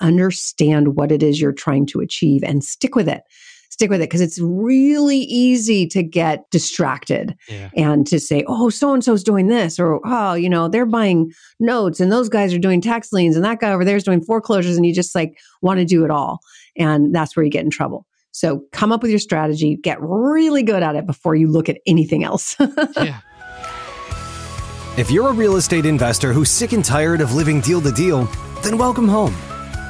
understand what it is you're trying to achieve and stick with it stick with it because it's really easy to get distracted yeah. and to say, oh, so and so's doing this, or oh, you know, they're buying notes and those guys are doing tax liens and that guy over there is doing foreclosures and you just like want to do it all. And that's where you get in trouble. So come up with your strategy, get really good at it before you look at anything else. yeah. If you're a real estate investor who's sick and tired of living deal to deal, then welcome home.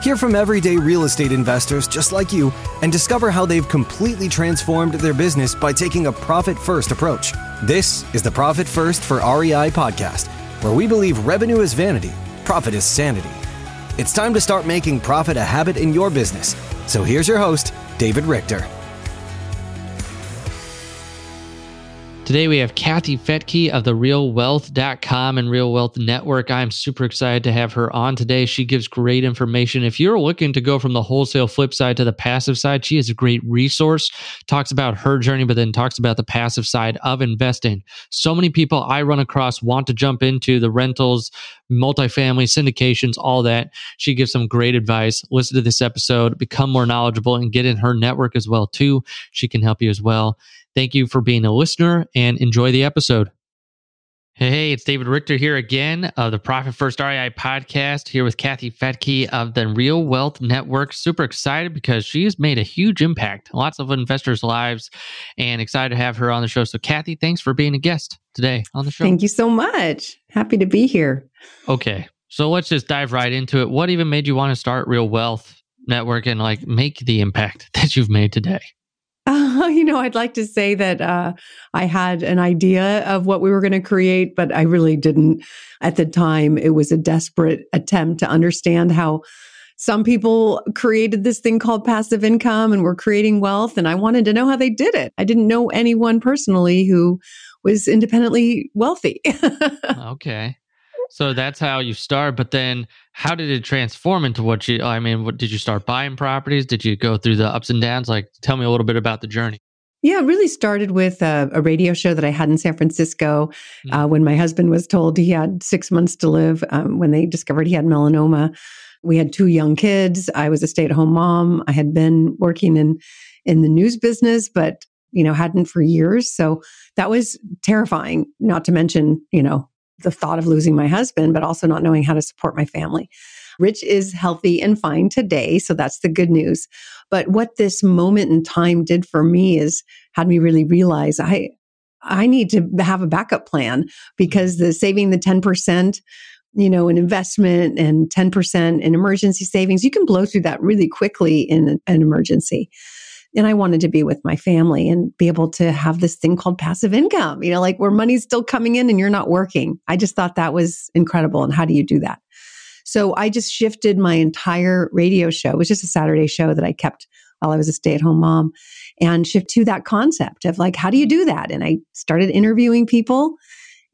Hear from everyday real estate investors just like you and discover how they've completely transformed their business by taking a profit first approach. This is the Profit First for REI podcast, where we believe revenue is vanity, profit is sanity. It's time to start making profit a habit in your business. So here's your host, David Richter. Today we have Kathy Fettke of the realwealth.com and Real Wealth Network. I'm super excited to have her on today. She gives great information. If you're looking to go from the wholesale flip side to the passive side, she is a great resource. Talks about her journey, but then talks about the passive side of investing. So many people I run across want to jump into the rentals, multifamily, syndications, all that. She gives some great advice. Listen to this episode, become more knowledgeable and get in her network as well too. She can help you as well. Thank you for being a listener and enjoy the episode. Hey, it's David Richter here again of the Profit First REI podcast, here with Kathy Fettke of the Real Wealth Network. Super excited because she has made a huge impact, lots of investors' lives, and excited to have her on the show. So, Kathy, thanks for being a guest today on the show. Thank you so much. Happy to be here. Okay, so let's just dive right into it. What even made you want to start Real Wealth Network and like make the impact that you've made today? Uh, you know, I'd like to say that uh, I had an idea of what we were going to create, but I really didn't at the time. It was a desperate attempt to understand how some people created this thing called passive income and were creating wealth. And I wanted to know how they did it. I didn't know anyone personally who was independently wealthy. okay. So that's how you start. But then how did it transform into what you, I mean, what did you start buying properties? Did you go through the ups and downs? Like, tell me a little bit about the journey. Yeah, it really started with a, a radio show that I had in San Francisco mm-hmm. uh, when my husband was told he had six months to live um, when they discovered he had melanoma. We had two young kids. I was a stay at home mom. I had been working in, in the news business, but you know, hadn't for years. So that was terrifying, not to mention, you know, the thought of losing my husband, but also not knowing how to support my family. Rich is healthy and fine today. So that's the good news. But what this moment in time did for me is had me really realize I, I need to have a backup plan because the saving the 10%, you know, an investment and 10% in emergency savings, you can blow through that really quickly in an emergency. And I wanted to be with my family and be able to have this thing called passive income, you know, like where mm-hmm. money's still coming in and you're not working. I just thought that was incredible. And how do you do that? So I just shifted my entire radio show. It was just a Saturday show that I kept while I was a stay at home mom and shift to that concept of like, how do you do that? And I started interviewing people.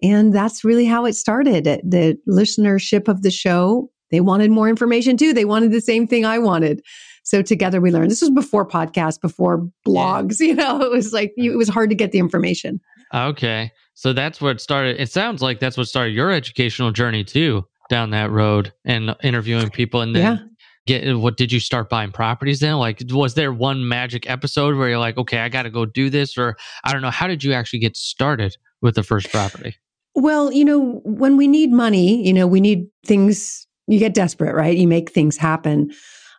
And that's really how it started. The listenership of the show, they wanted more information too. They wanted the same thing I wanted. So together we learned. This was before podcasts, before blogs. You know, it was like it was hard to get the information. Okay, so that's what started. It sounds like that's what started your educational journey too, down that road and interviewing people, and then. Yeah. Get what did you start buying properties then? Like, was there one magic episode where you're like, okay, I got to go do this, or I don't know, how did you actually get started with the first property? Well, you know, when we need money, you know, we need things, you get desperate, right? You make things happen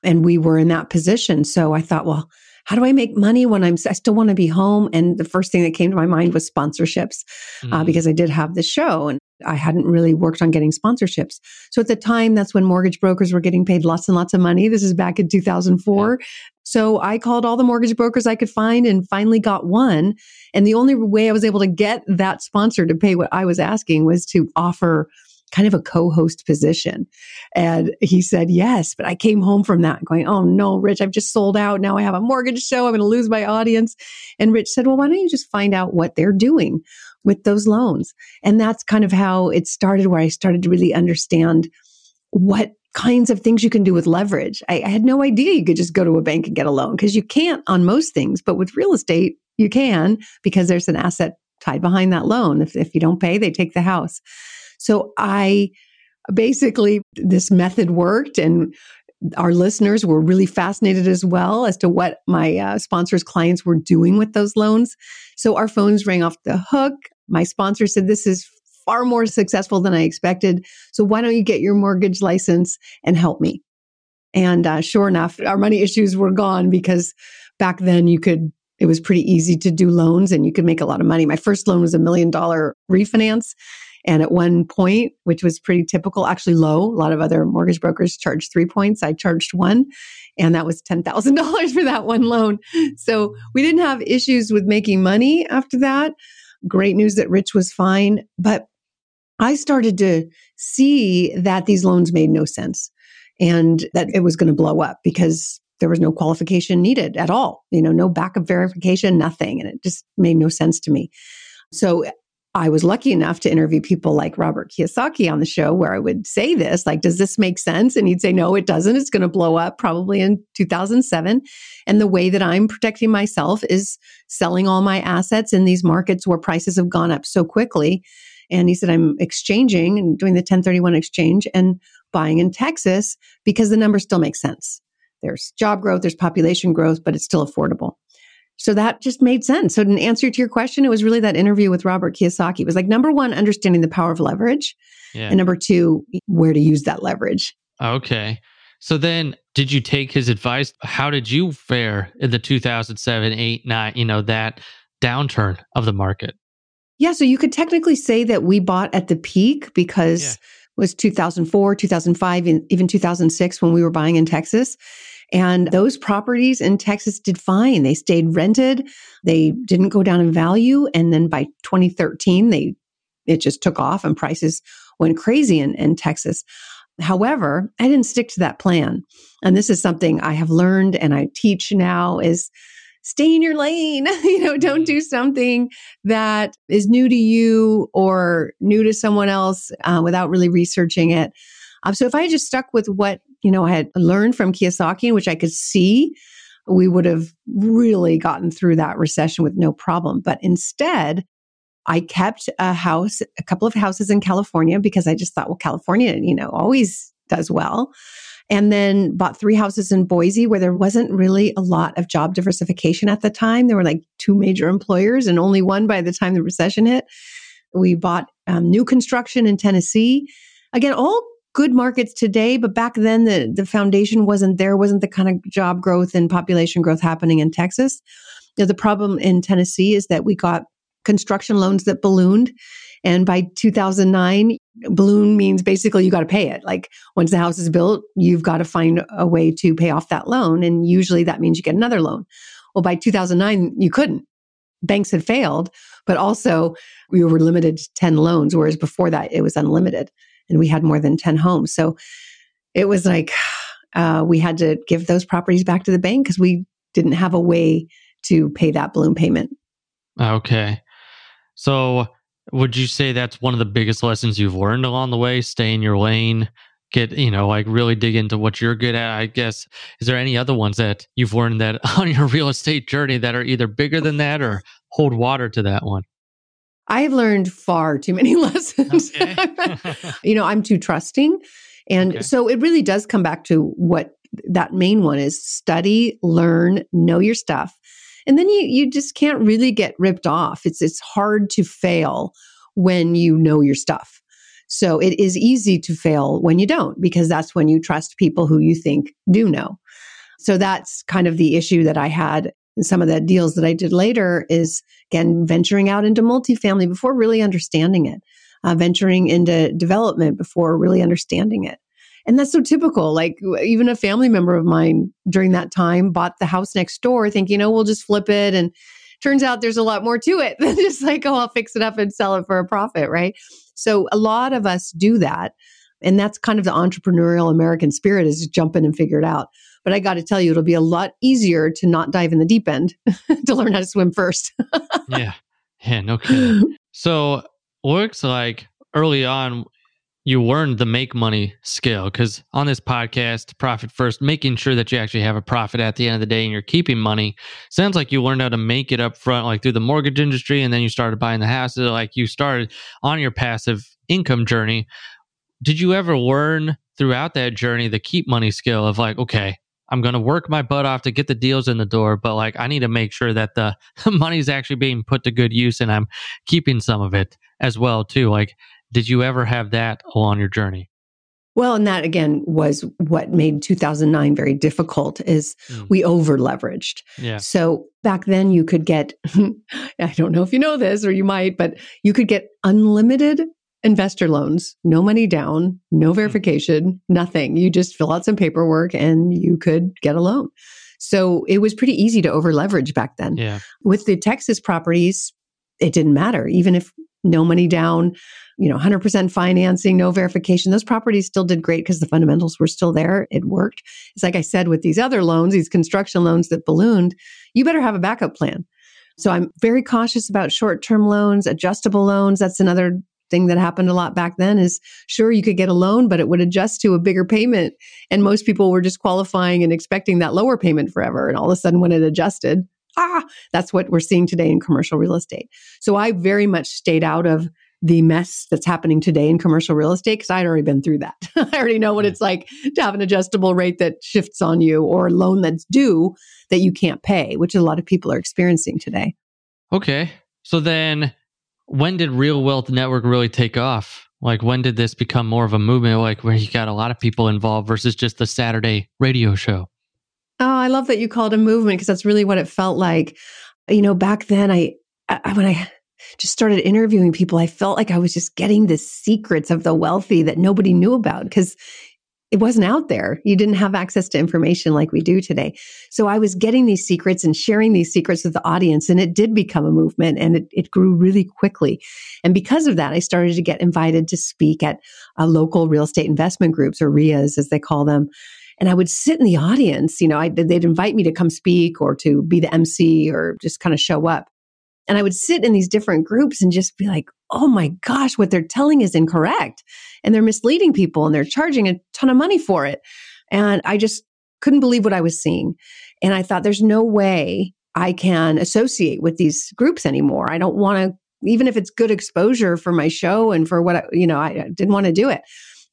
and we were in that position. So I thought, well, how do I make money when I'm, I still want to be home? And the first thing that came to my mind was sponsorships, uh, mm-hmm. uh, because I did have the show and I hadn't really worked on getting sponsorships. So at the time, that's when mortgage brokers were getting paid lots and lots of money. This is back in 2004. Yeah. So I called all the mortgage brokers I could find and finally got one. And the only way I was able to get that sponsor to pay what I was asking was to offer kind of a co-host position. And he said, yes, but I came home from that going, Oh no, Rich, I've just sold out. Now I have a mortgage show. I'm going to lose my audience. And Rich said, well, why don't you just find out what they're doing with those loans? And that's kind of how it started where I started to really understand what kinds of things you can do with leverage. I, I had no idea you could just go to a bank and get a loan because you can't on most things, but with real estate, you can because there's an asset tied behind that loan. If, if you don't pay, they take the house. So I basically, this method worked and our listeners were really fascinated as well as to what my uh, sponsors' clients were doing with those loans. So our phones rang off the hook. My sponsor said, This is far more successful than I expected. So why don't you get your mortgage license and help me? And uh, sure enough, our money issues were gone because back then you could, it was pretty easy to do loans and you could make a lot of money. My first loan was a million dollar refinance. And at one point, which was pretty typical, actually low, a lot of other mortgage brokers charged three points. I charged one, and that was $10,000 for that one loan. So we didn't have issues with making money after that. Great news that Rich was fine. But I started to see that these loans made no sense and that it was going to blow up because there was no qualification needed at all, you know, no backup verification, nothing. And it just made no sense to me. So I was lucky enough to interview people like Robert Kiyosaki on the show where I would say this, like, does this make sense? And he'd say, no, it doesn't. It's going to blow up probably in 2007. And the way that I'm protecting myself is selling all my assets in these markets where prices have gone up so quickly and he said, I'm exchanging and doing the 1031 exchange and buying in Texas because the numbers still make sense. There's job growth, there's population growth, but it's still affordable. So that just made sense. So, in answer to your question, it was really that interview with Robert Kiyosaki. It was like number one, understanding the power of leverage. Yeah. And number two, where to use that leverage. Okay. So then did you take his advice? How did you fare in the 2007, 8, 9, you know, that downturn of the market? Yeah, so you could technically say that we bought at the peak because yeah. it was 2004, 2005, and even 2006 when we were buying in Texas. And those properties in Texas did fine. They stayed rented. They didn't go down in value. And then by 2013, they, it just took off and prices went crazy in, in Texas. However, I didn't stick to that plan. And this is something I have learned and I teach now is stay in your lane. you know, don't mm-hmm. do something that is new to you or new to someone else uh, without really researching it. Um, so if I just stuck with what, you know, I had learned from Kiyosaki, which I could see, we would have really gotten through that recession with no problem. But instead, I kept a house, a couple of houses in California because I just thought, well, California, you know, always does well and then bought three houses in Boise where there wasn't really a lot of job diversification at the time. There were like two major employers and only one by the time the recession hit. We bought um, new construction in Tennessee. Again, all good markets today, but back then the, the foundation wasn't there, wasn't the kind of job growth and population growth happening in Texas. You know, the problem in Tennessee is that we got construction loans that ballooned. And by 2009, balloon means basically you got to pay it. Like once the house is built, you've got to find a way to pay off that loan. And usually that means you get another loan. Well, by 2009, you couldn't. Banks had failed, but also we were limited to 10 loans, whereas before that it was unlimited and we had more than 10 homes. So it was like uh, we had to give those properties back to the bank because we didn't have a way to pay that balloon payment. Okay. So would you say that's one of the biggest lessons you've learned along the way? Stay in your lane, get, you know, like really dig into what you're good at. I guess, is there any other ones that you've learned that on your real estate journey that are either bigger than that or hold water to that one? I've learned far too many lessons. Okay. you know, I'm too trusting. And okay. so it really does come back to what that main one is study, learn, know your stuff. And then you, you just can't really get ripped off. It's, it's hard to fail when you know your stuff. So it is easy to fail when you don't, because that's when you trust people who you think do know. So that's kind of the issue that I had in some of the deals that I did later is again, venturing out into multifamily before really understanding it, uh, venturing into development before really understanding it. And that's so typical. Like even a family member of mine during that time bought the house next door thinking, oh, we'll just flip it. And turns out there's a lot more to it than just like, oh, I'll fix it up and sell it for a profit. Right. So a lot of us do that. And that's kind of the entrepreneurial American spirit is jump in and figure it out. But I got to tell you, it'll be a lot easier to not dive in the deep end to learn how to swim first. yeah. Yeah. No kidding. So looks like early on you learned the make money skill because on this podcast profit first making sure that you actually have a profit at the end of the day and you're keeping money sounds like you learned how to make it up front like through the mortgage industry and then you started buying the houses like you started on your passive income journey did you ever learn throughout that journey the keep money skill of like, okay, I'm going to work my butt off to get the deals in the door, but like I need to make sure that the money's actually being put to good use and I'm keeping some of it as well too. Like, did you ever have that along your journey? Well, and that again was what made 2009 very difficult is mm. we over leveraged. Yeah. So back then you could get, I don't know if you know this or you might, but you could get unlimited investor loans, no money down, no hmm. verification, nothing. You just fill out some paperwork and you could get a loan. So it was pretty easy to over leverage back then. Yeah. With the Texas properties, it didn't matter. Even if no money down, you know, 100% financing, no verification. Those properties still did great because the fundamentals were still there. It worked. It's like I said with these other loans, these construction loans that ballooned, you better have a backup plan. So I'm very cautious about short term loans, adjustable loans. That's another thing that happened a lot back then is sure you could get a loan but it would adjust to a bigger payment and most people were just qualifying and expecting that lower payment forever and all of a sudden when it adjusted ah that's what we're seeing today in commercial real estate so i very much stayed out of the mess that's happening today in commercial real estate because I'd already been through that. I already know what it's like to have an adjustable rate that shifts on you or a loan that's due that you can't pay, which a lot of people are experiencing today. Okay. So then when did Real Wealth Network really take off? Like when did this become more of a movement like where you got a lot of people involved versus just the Saturday radio show? Oh, I love that you called a movement because that's really what it felt like. You know, back then I, I when I just started interviewing people, I felt like I was just getting the secrets of the wealthy that nobody knew about because it wasn't out there. You didn't have access to information like we do today. So I was getting these secrets and sharing these secrets with the audience, and it did become a movement and it, it grew really quickly. And because of that, I started to get invited to speak at uh, local real estate investment groups or RIAs, as they call them. And I would sit in the audience, you know, I, they'd invite me to come speak or to be the MC or just kind of show up. And I would sit in these different groups and just be like, oh my gosh, what they're telling is incorrect. And they're misleading people and they're charging a ton of money for it. And I just couldn't believe what I was seeing. And I thought, there's no way I can associate with these groups anymore. I don't want to, even if it's good exposure for my show and for what, I, you know, I didn't want to do it.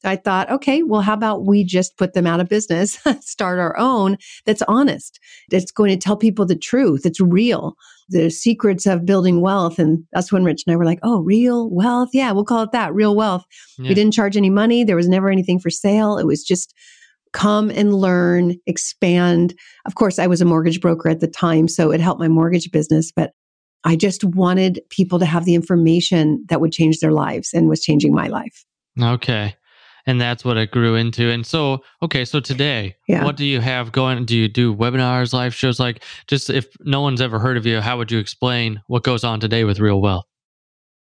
I thought, okay, well, how about we just put them out of business, start our own that's honest, that's going to tell people the truth, it's real, the secrets of building wealth. And that's when Rich and I were like, oh, real wealth? Yeah, we'll call it that, real wealth. Yeah. We didn't charge any money, there was never anything for sale. It was just come and learn, expand. Of course, I was a mortgage broker at the time, so it helped my mortgage business, but I just wanted people to have the information that would change their lives and was changing my life. Okay and that's what it grew into. And so, okay, so today, yeah. what do you have going? Do you do webinars, live shows? Like, just if no one's ever heard of you, how would you explain what goes on today with Real Wealth?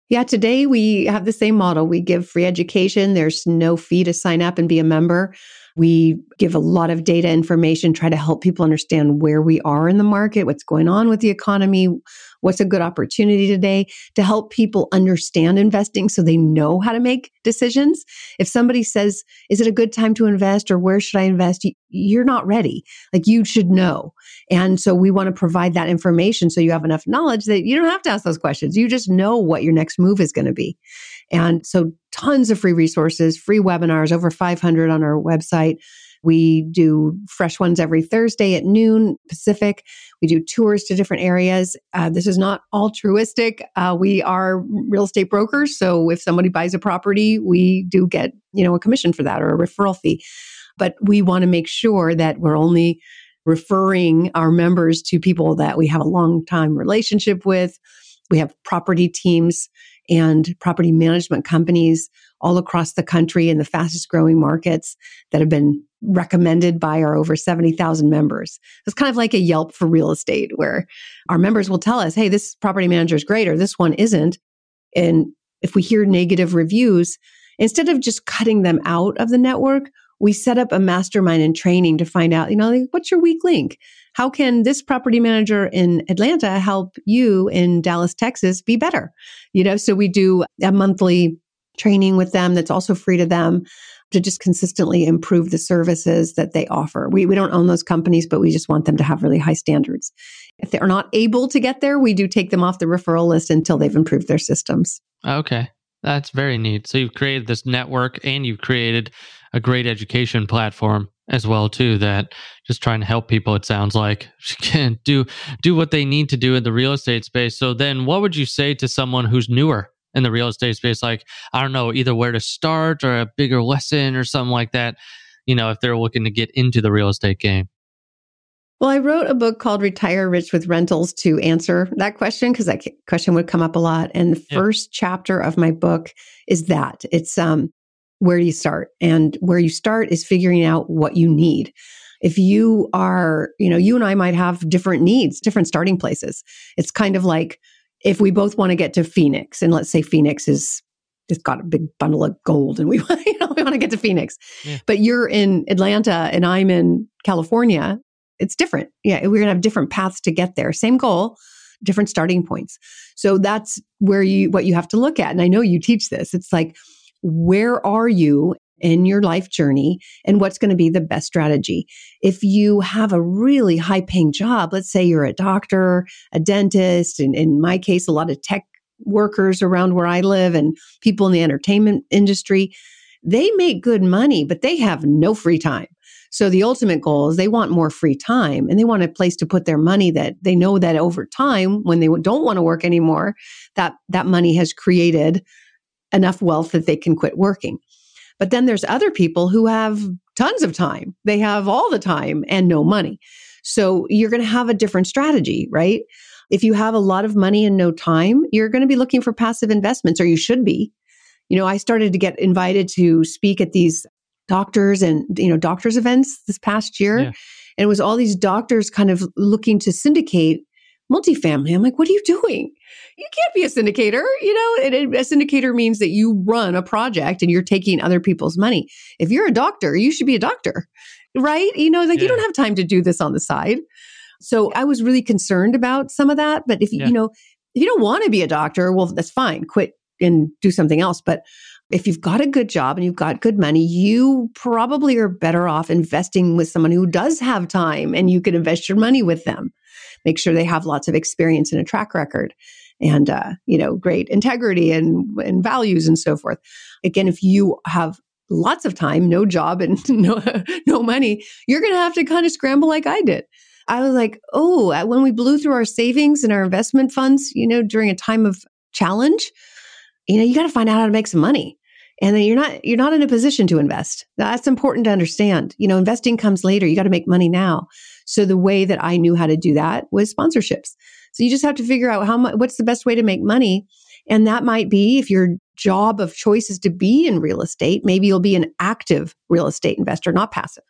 Yeah, today we have the same model. We give free education. There's no fee to sign up and be a member. We give a lot of data information, try to help people understand where we are in the market, what's going on with the economy, what's a good opportunity today to help people understand investing so they know how to make decisions. If somebody says, is it a good time to invest or where should I invest? You're not ready. Like you should know. And so we want to provide that information so you have enough knowledge that you don't have to ask those questions. You just know what your next move is going to be. And so tons of free resources, free webinars, over 500 on our website. We do fresh ones every Thursday at noon Pacific. We do tours to different areas. Uh, this is not altruistic. Uh, we are real estate brokers, so if somebody buys a property, we do get you know a commission for that or a referral fee. But we want to make sure that we're only referring our members to people that we have a long time relationship with. We have property teams and property management companies all across the country in the fastest growing markets that have been recommended by our over 70,000 members. It's kind of like a Yelp for real estate where our members will tell us, hey, this property manager is great or this one isn't. And if we hear negative reviews, instead of just cutting them out of the network, we set up a mastermind and training to find out, you know, like, what's your weak link? How can this property manager in Atlanta help you in Dallas, Texas be better? You know, so we do a monthly training with them that's also free to them to just consistently improve the services that they offer. We, we don't own those companies, but we just want them to have really high standards. If they're not able to get there, we do take them off the referral list until they've improved their systems. Okay. That's very neat. So you've created this network and you've created a great education platform as well too that just trying to help people it sounds like can do do what they need to do in the real estate space. So then what would you say to someone who's newer in the real estate space like I don't know either where to start or a bigger lesson or something like that, you know, if they're looking to get into the real estate game? Well, I wrote a book called Retire Rich with Rentals to answer that question because that question would come up a lot. And the yeah. first chapter of my book is that it's um, where do you start? And where you start is figuring out what you need. If you are, you know, you and I might have different needs, different starting places. It's kind of like if we both want to get to Phoenix, and let's say Phoenix is just got a big bundle of gold and we, you know, we want to get to Phoenix. Yeah. But you're in Atlanta and I'm in California it's different. Yeah, we're going to have different paths to get there. Same goal, different starting points. So that's where you what you have to look at. And I know you teach this. It's like where are you in your life journey and what's going to be the best strategy. If you have a really high paying job, let's say you're a doctor, a dentist, and in my case, a lot of tech workers around where I live and people in the entertainment industry, they make good money, but they have no free time. So the ultimate goal is they want more free time and they want a place to put their money that they know that over time, when they don't want to work anymore, that that money has created enough wealth that they can quit working. But then there's other people who have tons of time. They have all the time and no money. So you're going to have a different strategy, right? If you have a lot of money and no time, you're going to be looking for passive investments, or you should be. You know, I started to get invited to speak at these doctors and you know doctors events this past year yeah. and it was all these doctors kind of looking to syndicate multifamily. I'm like what are you doing? You can't be a syndicator you know? And a syndicator means that you run a project and you're taking other people's money. If you're a doctor you should be a doctor right? You know like yeah. you don't have time to do this on the side. So i was really concerned about some of that but if yeah. you know if you don't want to be a doctor well that's fine. Quit and do something else. But if you've got a good job and you've got good money, you probably are better off investing with someone who does have time and you can invest your money with them. Make sure they have lots of experience and a track record and, uh, you know, great integrity and, and values and so forth. Again, if you have lots of time, no job and no, no money, you're going to have to kind of scramble like I did. I was like, oh, when we blew through our savings and our investment funds, you know, during a time of challenge, you know, you got to find out how to make some money. And then you're not you're not in a position to invest. That's important to understand. You know, investing comes later. You got to make money now. So the way that I knew how to do that was sponsorships. So you just have to figure out how much what's the best way to make money. And that might be if your job of choice is to be in real estate, maybe you'll be an active real estate investor, not passive.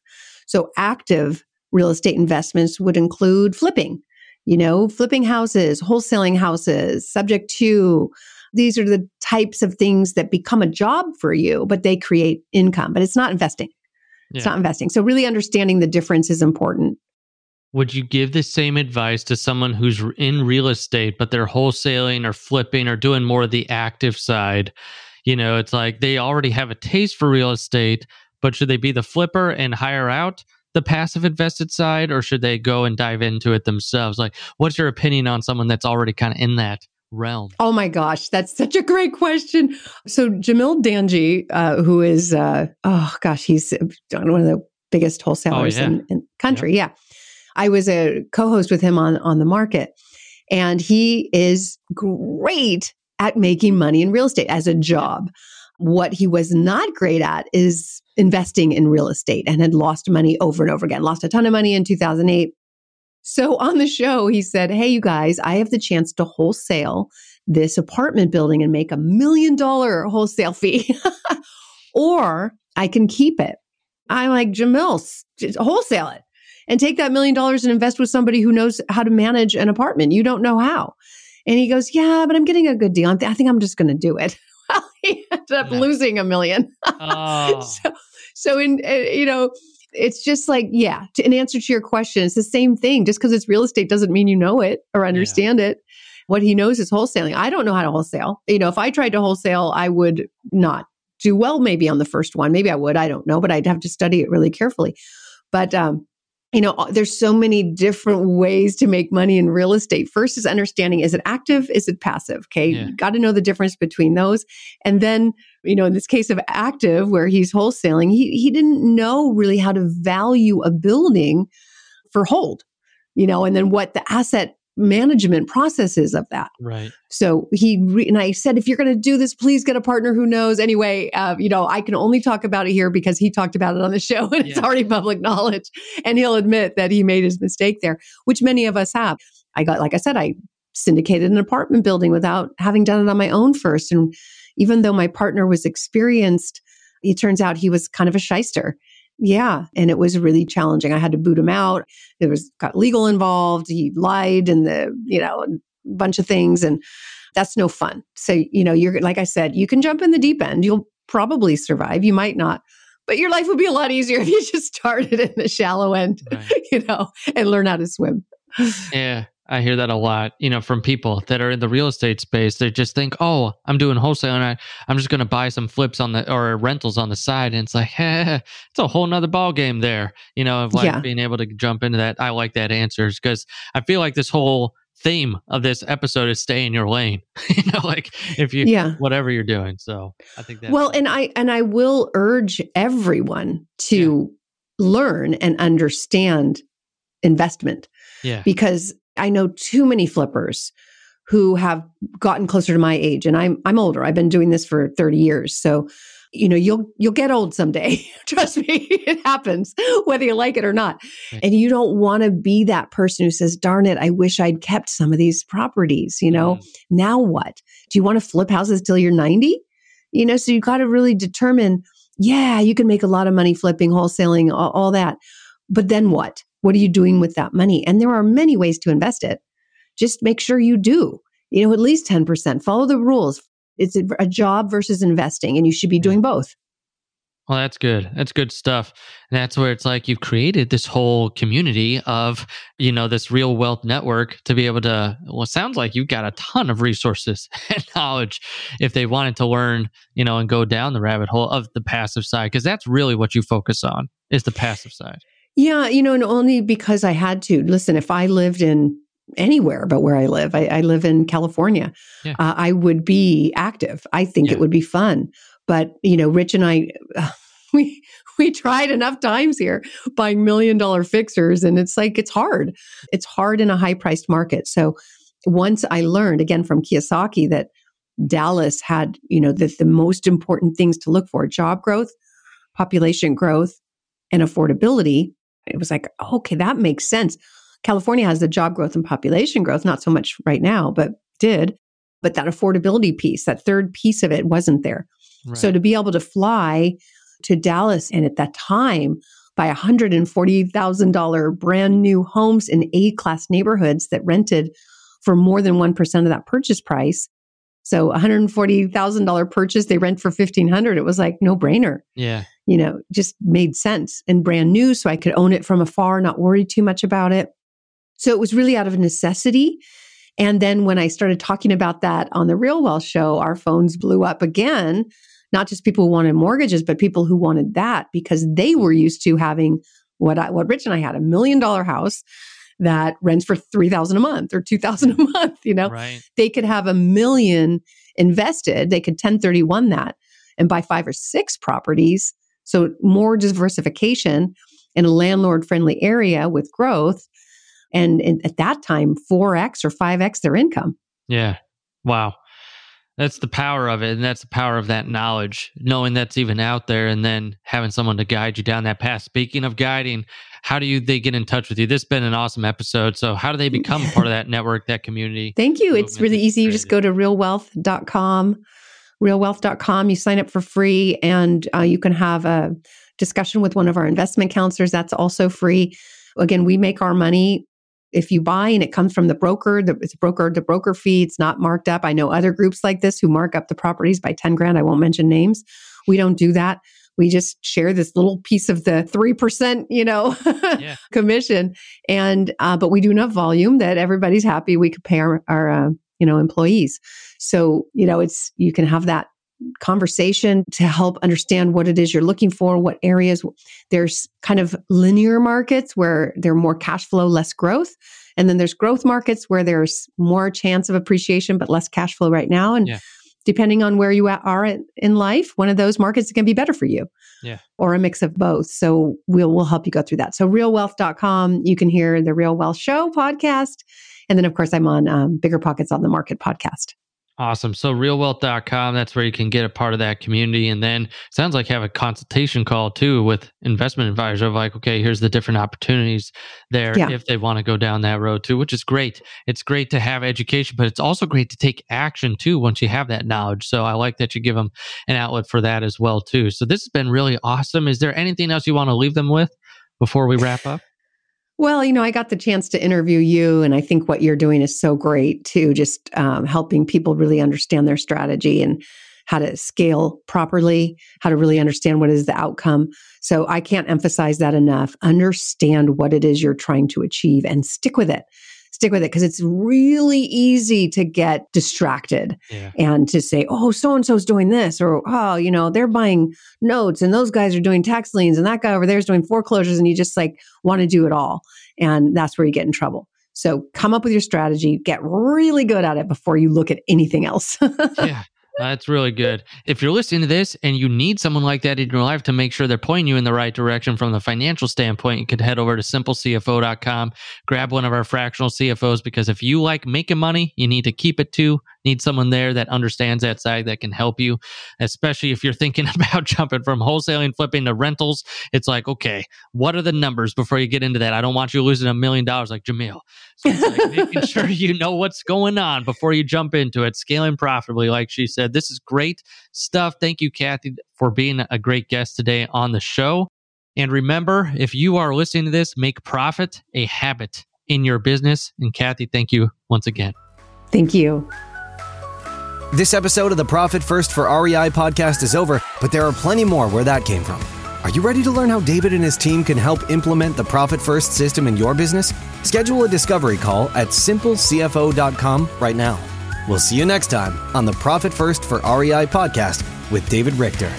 So active real estate investments would include flipping, you know, flipping houses, wholesaling houses, subject to these are the types of things that become a job for you, but they create income, but it's not investing. It's not investing. So really understanding the difference is important. Would you give the same advice to someone who's in real estate, but they're wholesaling or flipping or doing more of the active side? You know, it's like they already have a taste for real estate, but should they be the flipper and hire out the passive invested side, or should they go and dive into it themselves? Like, what's your opinion on someone that's already kind of in that realm? Oh my gosh, that's such a great question. So Jamil Damji, uh, who is uh, oh gosh, he's one of the biggest wholesalers oh, yeah. in, in country. Yep. Yeah, I was a co-host with him on on the market, and he is great at making money in real estate as a job. What he was not great at is investing in real estate and had lost money over and over again. Lost a ton of money in 2008, so on the show, he said, Hey, you guys, I have the chance to wholesale this apartment building and make a million dollar wholesale fee, or I can keep it. I'm like, Jamil, wholesale it and take that million dollars and invest with somebody who knows how to manage an apartment. You don't know how. And he goes, Yeah, but I'm getting a good deal. I think I'm just going to do it. Well, he ended up losing a million. Oh. so, so in, uh, you know, it's just like, yeah, to, in answer to your question, it's the same thing. Just because it's real estate doesn't mean you know it or understand yeah. it. What he knows is wholesaling. I don't know how to wholesale. You know, if I tried to wholesale, I would not do well maybe on the first one. Maybe I would. I don't know, but I'd have to study it really carefully. But um, you know, uh, there's so many different ways to make money in real estate. First is understanding is it active? Is it passive? Okay. Yeah. Got to know the difference between those. And then, you know, in this case of active, where he's wholesaling, he, he didn't know really how to value a building for hold, you know, and then what the asset management processes of that. Right. So he re- and I said, if you're going to do this, please get a partner who knows. Anyway, uh, you know, I can only talk about it here because he talked about it on the show, and yeah. it's already public knowledge. And he'll admit that he made his mistake there, which many of us have. I got, like I said, I syndicated an apartment building without having done it on my own first, and even though my partner was experienced, it turns out he was kind of a shyster. Yeah. And it was really challenging. I had to boot him out. There was got legal involved. He lied and the, you know, a bunch of things. And that's no fun. So, you know, you're like I said, you can jump in the deep end. You'll probably survive. You might not. But your life would be a lot easier if you just started in the shallow end, right. you know, and learn how to swim. Yeah. I hear that a lot, you know, from people that are in the real estate space. They just think, "Oh, I'm doing wholesale, and I, I'm just going to buy some flips on the or rentals on the side." And it's like, hey, it's a whole nother ball game there, you know, of like yeah. being able to jump into that. I like that answers because I feel like this whole theme of this episode is stay in your lane. you know, like if you, yeah, whatever you're doing. So I think that. Well, and I and I will urge everyone to yeah. learn and understand investment. Yeah. Because I know too many flippers who have gotten closer to my age and I'm I'm older. I've been doing this for 30 years. So, you know, you'll you'll get old someday. Trust me, it happens whether you like it or not. Right. And you don't want to be that person who says, "Darn it, I wish I'd kept some of these properties, you know. Mm. Now what? Do you want to flip houses till you're 90?" You know, so you got to really determine, yeah, you can make a lot of money flipping, wholesaling, all, all that. But then what? What are you doing with that money? And there are many ways to invest it. Just make sure you do, you know, at least 10%. Follow the rules. It's a, job versus investing, and you should be hmm. doing both. Well, that's good. That's good stuff. And that's where it's like you've created this whole community of, you know, this real wealth network to be able to, well, it sounds like you've got a ton of resources and knowledge if they wanted to learn, you know, and go down the rabbit hole of the passive side. Cause that's really what you focus on is the passive side. Yeah, you know, and only because I had to. Listen, if I lived in anywhere but where I live, I, I live in California, yeah. uh, I would be active. I think yeah. it would be fun. But, you know, Rich and I, uh, we, we tried enough times here buying million dollar fixers and it's like, it's hard. It's hard in a high priced market. So once I learned again from Kiyosaki that Dallas had, you know, the, the most important things to look for job growth, population growth, and affordability it was like, okay, that makes sense. California has the job growth and population growth, not so much right now, but did. But that affordability piece, that third piece of it wasn't there. Right. So to be able to fly to Dallas and at that time buy $140,000 brand new homes in A class neighborhoods that rented for more than 1% of that purchase price. So $140,000 purchase, they rent for 1500. It was like no brainer. Yeah you know, just made sense and brand new. So I could own it from afar, not worry too much about it. So it was really out of necessity. And then when I started talking about that on the Real Wealth show, our phones blew up again. Not just people who wanted mortgages, but people who wanted that because they were used to having what I, what Rich and I had a million dollar house that rents for 3000 a month or 2000 a month, you know. Right. They could have a million invested, they could 1031 that and buy five or six properties so more diversification in a landlord friendly area with growth. And, and at that time, 4x or 5x their income. Yeah. Wow. That's the power of it. And that's the power of that knowledge, knowing that's even out there and then having someone to guide you down that path. Speaking of guiding, how do you they get in touch with you? This has been an awesome episode. So how do they become part of that network, that community? Thank you. It's really easy. You just go to realwealth.com realwealth.com. You sign up for free and uh, you can have a discussion with one of our investment counselors. That's also free. Again, we make our money if you buy and it comes from the broker, the, it's broker to broker fee. It's not marked up. I know other groups like this who mark up the properties by 10 grand. I won't mention names. We don't do that. We just share this little piece of the 3%, you know, yeah. commission. And, uh, but we do enough volume that everybody's happy. We could pay our, our uh, you know, employees. So, you know, it's, you can have that conversation to help understand what it is you're looking for, what areas there's kind of linear markets where they're more cash flow, less growth. And then there's growth markets where there's more chance of appreciation, but less cash flow right now. And yeah. depending on where you are in life, one of those markets can be better for you. Yeah. Or a mix of both. So we'll, we'll help you go through that. So realwealth.com, you can hear the Real Wealth Show podcast. And then, of course, I'm on um, Bigger Pockets on the Market podcast. Awesome. So realwealth.com, that's where you can get a part of that community. And then sounds like have a consultation call too with investment advisor of like, okay, here's the different opportunities there yeah. if they want to go down that road too, which is great. It's great to have education, but it's also great to take action too once you have that knowledge. So I like that you give them an outlet for that as well too. So this has been really awesome. Is there anything else you want to leave them with before we wrap up? Well, you know, I got the chance to interview you, and I think what you're doing is so great too, just um, helping people really understand their strategy and how to scale properly, how to really understand what is the outcome. So I can't emphasize that enough. Understand what it is you're trying to achieve and stick with it stick with it because it's really easy to get distracted yeah. and to say, oh, so and so's doing this, or oh, you know, they're buying notes and those guys are doing tax liens and that guy over there is doing foreclosures. And you just like want to do it all. And that's where you get in trouble. So come up with your strategy, get really good at it before you look at anything else. yeah. That's really good. If you're listening to this and you need someone like that in your life to make sure they're pointing you in the right direction from the financial standpoint, you could head over to simplecfo.com, grab one of our fractional CFOs because if you like making money, you need to keep it too need someone there that understands that side that can help you, especially if you're thinking about jumping from wholesaling, flipping to rentals. It's like, okay, what are the numbers before you get into that? I don't want you losing a million dollars like Jamil. So it's like making sure you know what's going on before you jump into it, scaling profitably, like she said. This is great stuff. Thank you, Kathy, for being a great guest today on the show. And remember, if you are listening to this, make profit a habit in your business. And Kathy, thank you once again. Thank you. This episode of the Profit First for REI podcast is over, but there are plenty more where that came from. Are you ready to learn how David and his team can help implement the Profit First system in your business? Schedule a discovery call at simplecfo.com right now. We'll see you next time on the Profit First for REI podcast with David Richter.